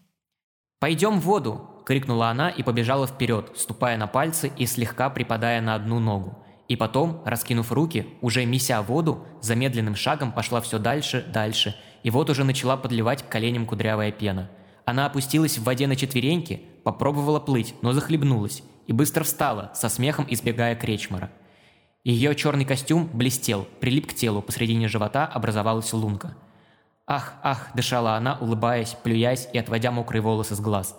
«Пойдем в воду!» — крикнула она и побежала вперед, ступая на пальцы и слегка припадая на одну ногу. И потом, раскинув руки, уже меся воду, замедленным шагом пошла все дальше, дальше, и вот уже начала подливать к коленям кудрявая пена. Она опустилась в воде на четвереньки, попробовала плыть, но захлебнулась, и быстро встала, со смехом избегая кречмара. Ее черный костюм блестел, прилип к телу, посредине живота образовалась лунка. «Ах, ах!» – дышала она, улыбаясь, плюясь и отводя мокрые волосы с глаз.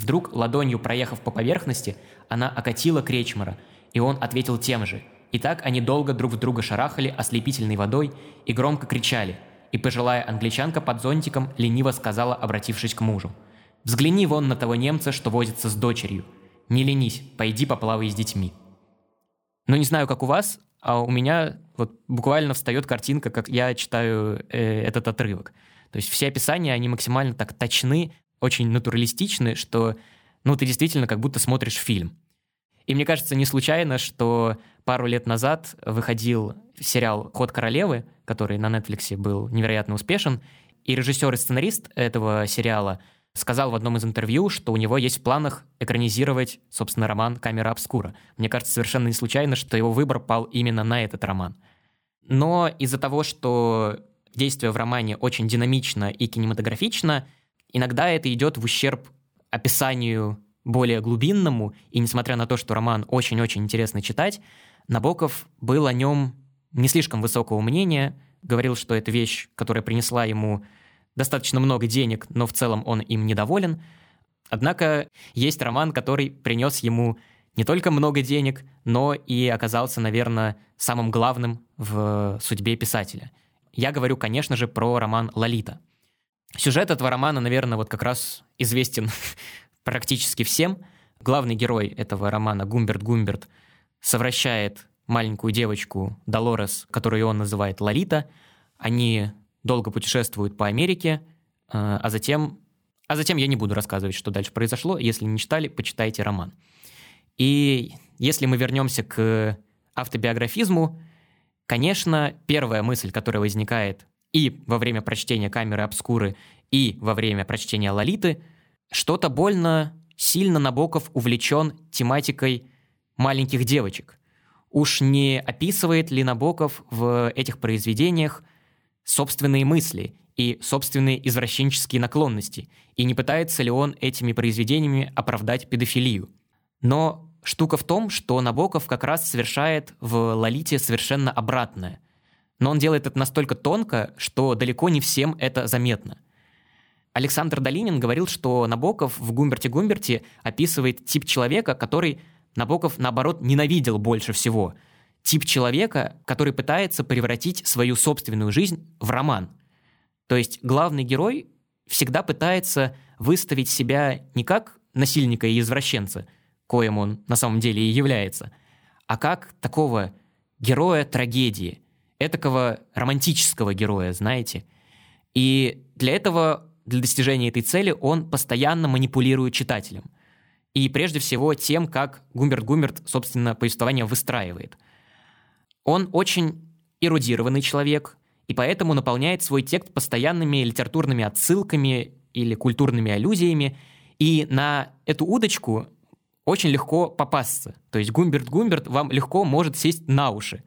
Вдруг, ладонью проехав по поверхности, она окатила Кречмара, и он ответил тем же. И так они долго друг в друга шарахали ослепительной водой и громко кричали. И пожилая англичанка под зонтиком лениво сказала, обратившись к мужу. «Взгляни вон на того немца, что возится с дочерью. Не ленись, пойди поплавай с детьми». Ну, не знаю, как у вас, а у меня вот буквально встает картинка, как я читаю э, этот отрывок. То есть все описания, они максимально так точны, очень натуралистичны, что ну, ты действительно как будто смотришь фильм. И мне кажется, не случайно, что пару лет назад выходил сериал «Ход королевы», который на Netflix был невероятно успешен, и режиссер и сценарист этого сериала сказал в одном из интервью, что у него есть в планах экранизировать, собственно, роман «Камера обскура». Мне кажется, совершенно не случайно, что его выбор пал именно на этот роман. Но из-за того, что действие в романе очень динамично и кинематографично, иногда это идет в ущерб описанию более глубинному, и несмотря на то, что роман очень-очень интересно читать, Набоков был о нем не слишком высокого мнения, говорил, что это вещь, которая принесла ему достаточно много денег, но в целом он им недоволен. Однако есть роман, который принес ему не только много денег, но и оказался, наверное, самым главным в судьбе писателя. Я говорю, конечно же, про роман «Лолита». Сюжет этого романа, наверное, вот как раз известен практически всем. Главный герой этого романа, Гумберт Гумберт, совращает маленькую девочку Долорес, которую он называет Лолита. Они долго путешествуют по Америке, э, а затем... А затем я не буду рассказывать, что дальше произошло. Если не читали, почитайте роман. И если мы вернемся к автобиографизму, конечно, первая мысль, которая возникает и во время прочтения «Камеры обскуры», и во время прочтения «Лолиты», что-то больно сильно Набоков увлечен тематикой маленьких девочек. Уж не описывает ли Набоков в этих произведениях собственные мысли и собственные извращенческие наклонности, и не пытается ли он этими произведениями оправдать педофилию. Но штука в том, что Набоков как раз совершает в «Лолите» совершенно обратное. Но он делает это настолько тонко, что далеко не всем это заметно – Александр Долинин говорил, что Набоков в «Гумберте-Гумберте» описывает тип человека, который Набоков, наоборот, ненавидел больше всего. Тип человека, который пытается превратить свою собственную жизнь в роман. То есть главный герой всегда пытается выставить себя не как насильника и извращенца, коим он на самом деле и является, а как такого героя трагедии, этакого романтического героя, знаете. И для этого для достижения этой цели он постоянно манипулирует читателем. И прежде всего тем, как Гумберт Гумберт, собственно, повествование выстраивает. Он очень эрудированный человек, и поэтому наполняет свой текст постоянными литературными отсылками или культурными аллюзиями, и на эту удочку очень легко попасться. То есть Гумберт Гумберт вам легко может сесть на уши.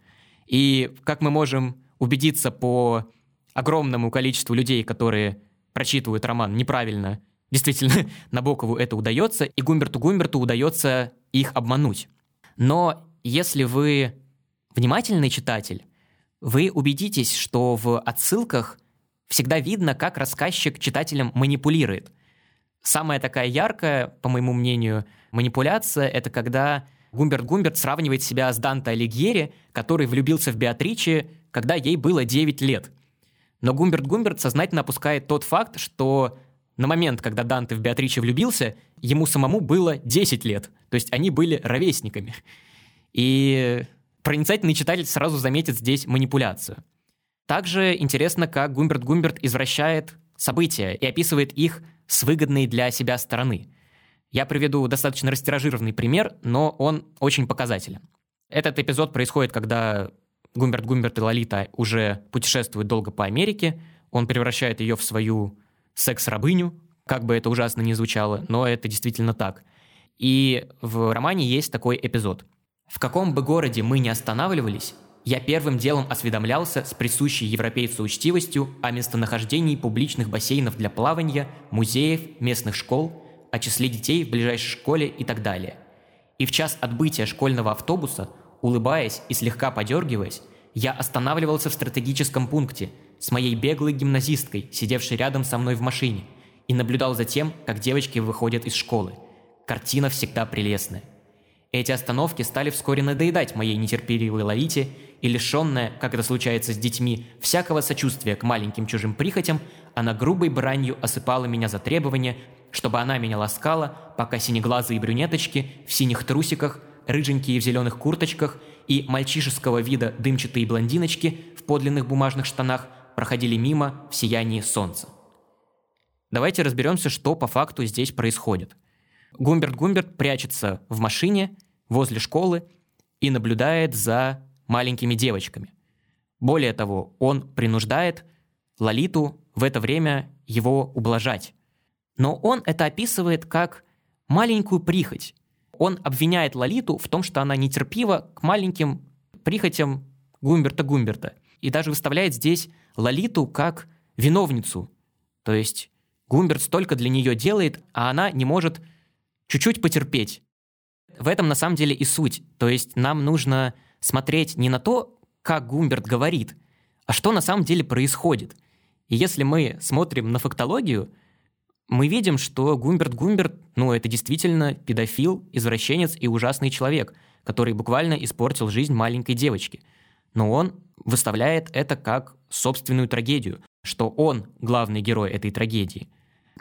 И как мы можем убедиться по огромному количеству людей, которые прочитывают роман неправильно, действительно, Набокову это удается, и Гумберту Гумберту удается их обмануть. Но если вы внимательный читатель, вы убедитесь, что в отсылках всегда видно, как рассказчик читателем манипулирует. Самая такая яркая, по моему мнению, манипуляция — это когда Гумберт Гумберт сравнивает себя с Данте Алигьери, который влюбился в Беатриче, когда ей было 9 лет. Но Гумберт Гумберт сознательно опускает тот факт, что на момент, когда Данте в Беатриче влюбился, ему самому было 10 лет. То есть они были ровесниками. И проницательный читатель сразу заметит здесь манипуляцию. Также интересно, как Гумберт Гумберт извращает события и описывает их с выгодной для себя стороны. Я приведу достаточно растиражированный пример, но он очень показателен. Этот эпизод происходит, когда Гумберт Гумберт и Лолита уже путешествуют долго по Америке, он превращает ее в свою секс-рабыню, как бы это ужасно ни звучало, но это действительно так. И в романе есть такой эпизод. В каком бы городе мы ни останавливались, я первым делом осведомлялся с присущей европейцу учтивостью о местонахождении публичных бассейнов для плавания, музеев, местных школ, о числе детей в ближайшей школе и так далее. И в час отбытия школьного автобуса, улыбаясь и слегка подергиваясь, я останавливался в стратегическом пункте с моей беглой гимназисткой, сидевшей рядом со мной в машине, и наблюдал за тем, как девочки выходят из школы. Картина всегда прелестная. Эти остановки стали вскоре надоедать моей нетерпеливой Лолите, и лишенная, как это случается с детьми, всякого сочувствия к маленьким чужим прихотям, она грубой бранью осыпала меня за требование, чтобы она меня ласкала, пока синеглазые брюнеточки в синих трусиках, рыженькие в зеленых курточках и мальчишеского вида дымчатые блондиночки в подлинных бумажных штанах проходили мимо в сиянии солнца. Давайте разберемся, что по факту здесь происходит. Гумберт Гумберт прячется в машине возле школы и наблюдает за маленькими девочками. Более того, он принуждает Лолиту в это время его ублажать. Но он это описывает как маленькую прихоть. Он обвиняет Лолиту в том, что она нетерпива к маленьким прихотям Гумберта Гумберта. И даже выставляет здесь Лолиту как виновницу. То есть Гумберт столько для нее делает, а она не может чуть-чуть потерпеть. В этом на самом деле и суть. То есть нам нужно смотреть не на то, как Гумберт говорит, а что на самом деле происходит. И если мы смотрим на фактологию, мы видим, что Гумберт Гумберт, ну, это действительно педофил, извращенец и ужасный человек, который буквально испортил жизнь маленькой девочки. Но он выставляет это как собственную трагедию, что он главный герой этой трагедии.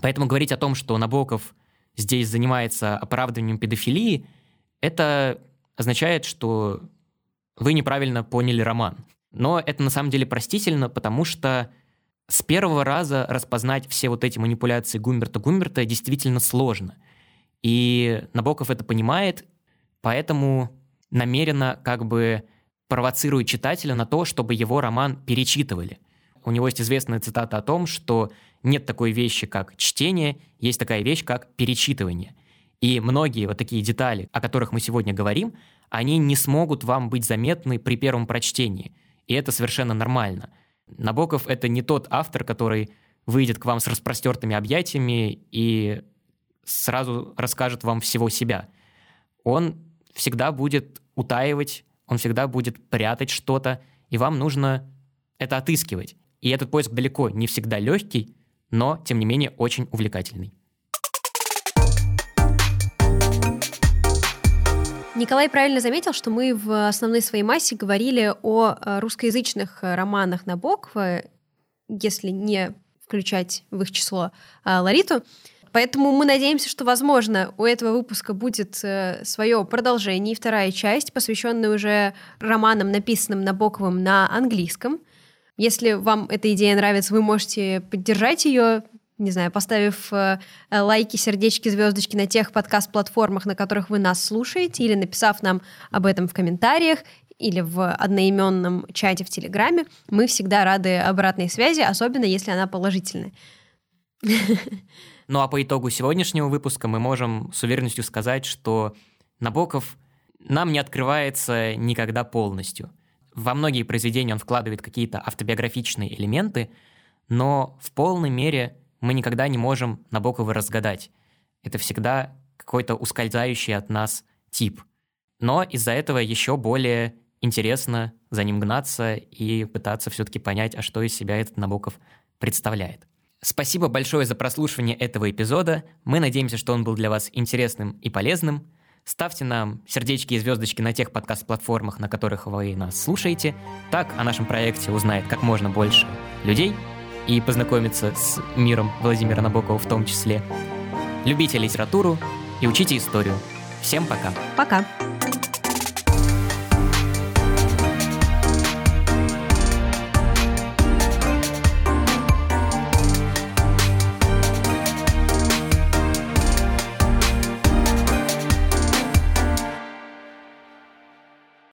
Поэтому говорить о том, что Набоков здесь занимается оправдыванием педофилии, это означает, что вы неправильно поняли роман. Но это на самом деле простительно, потому что с первого раза распознать все вот эти манипуляции Гумберта Гумберта действительно сложно. И Набоков это понимает, поэтому намеренно как бы провоцирует читателя на то, чтобы его роман перечитывали. У него есть известная цитата о том, что нет такой вещи, как чтение, есть такая вещь, как перечитывание. И многие вот такие детали, о которых мы сегодня говорим, они не смогут вам быть заметны при первом прочтении. И это совершенно нормально. Набоков — это не тот автор, который выйдет к вам с распростертыми объятиями и сразу расскажет вам всего себя. Он всегда будет утаивать, он всегда будет прятать что-то, и вам нужно это отыскивать. И этот поиск далеко не всегда легкий, но, тем не менее, очень увлекательный. Николай правильно заметил, что мы в основной своей массе говорили о э, русскоязычных э, романах Набокова, если не включать в их число э, Лариту. Поэтому мы надеемся, что, возможно, у этого выпуска будет свое продолжение вторая часть, посвященная уже романам, написанным Набоковым на английском. Если вам эта идея нравится, вы можете поддержать ее, не знаю, поставив э, лайки, сердечки, звездочки на тех подкаст-платформах, на которых вы нас слушаете, или написав нам об этом в комментариях, или в одноименном чате в Телеграме. Мы всегда рады обратной связи, особенно если она положительная. Ну а по итогу сегодняшнего выпуска мы можем с уверенностью сказать, что Набоков нам не открывается никогда полностью. во многие произведения он вкладывает какие-то автобиографичные элементы, но в полной мере мы никогда не можем Набокова разгадать. Это всегда какой-то ускользающий от нас тип. Но из-за этого еще более интересно за ним гнаться и пытаться все-таки понять, а что из себя этот Набоков представляет. Спасибо большое за прослушивание этого эпизода. Мы надеемся, что он был для вас интересным и полезным. Ставьте нам сердечки и звездочки на тех подкаст-платформах, на которых вы нас слушаете. Так о нашем проекте узнает как можно больше людей и познакомиться с миром Владимира Набокова в том числе. Любите литературу и учите историю. Всем пока! Пока.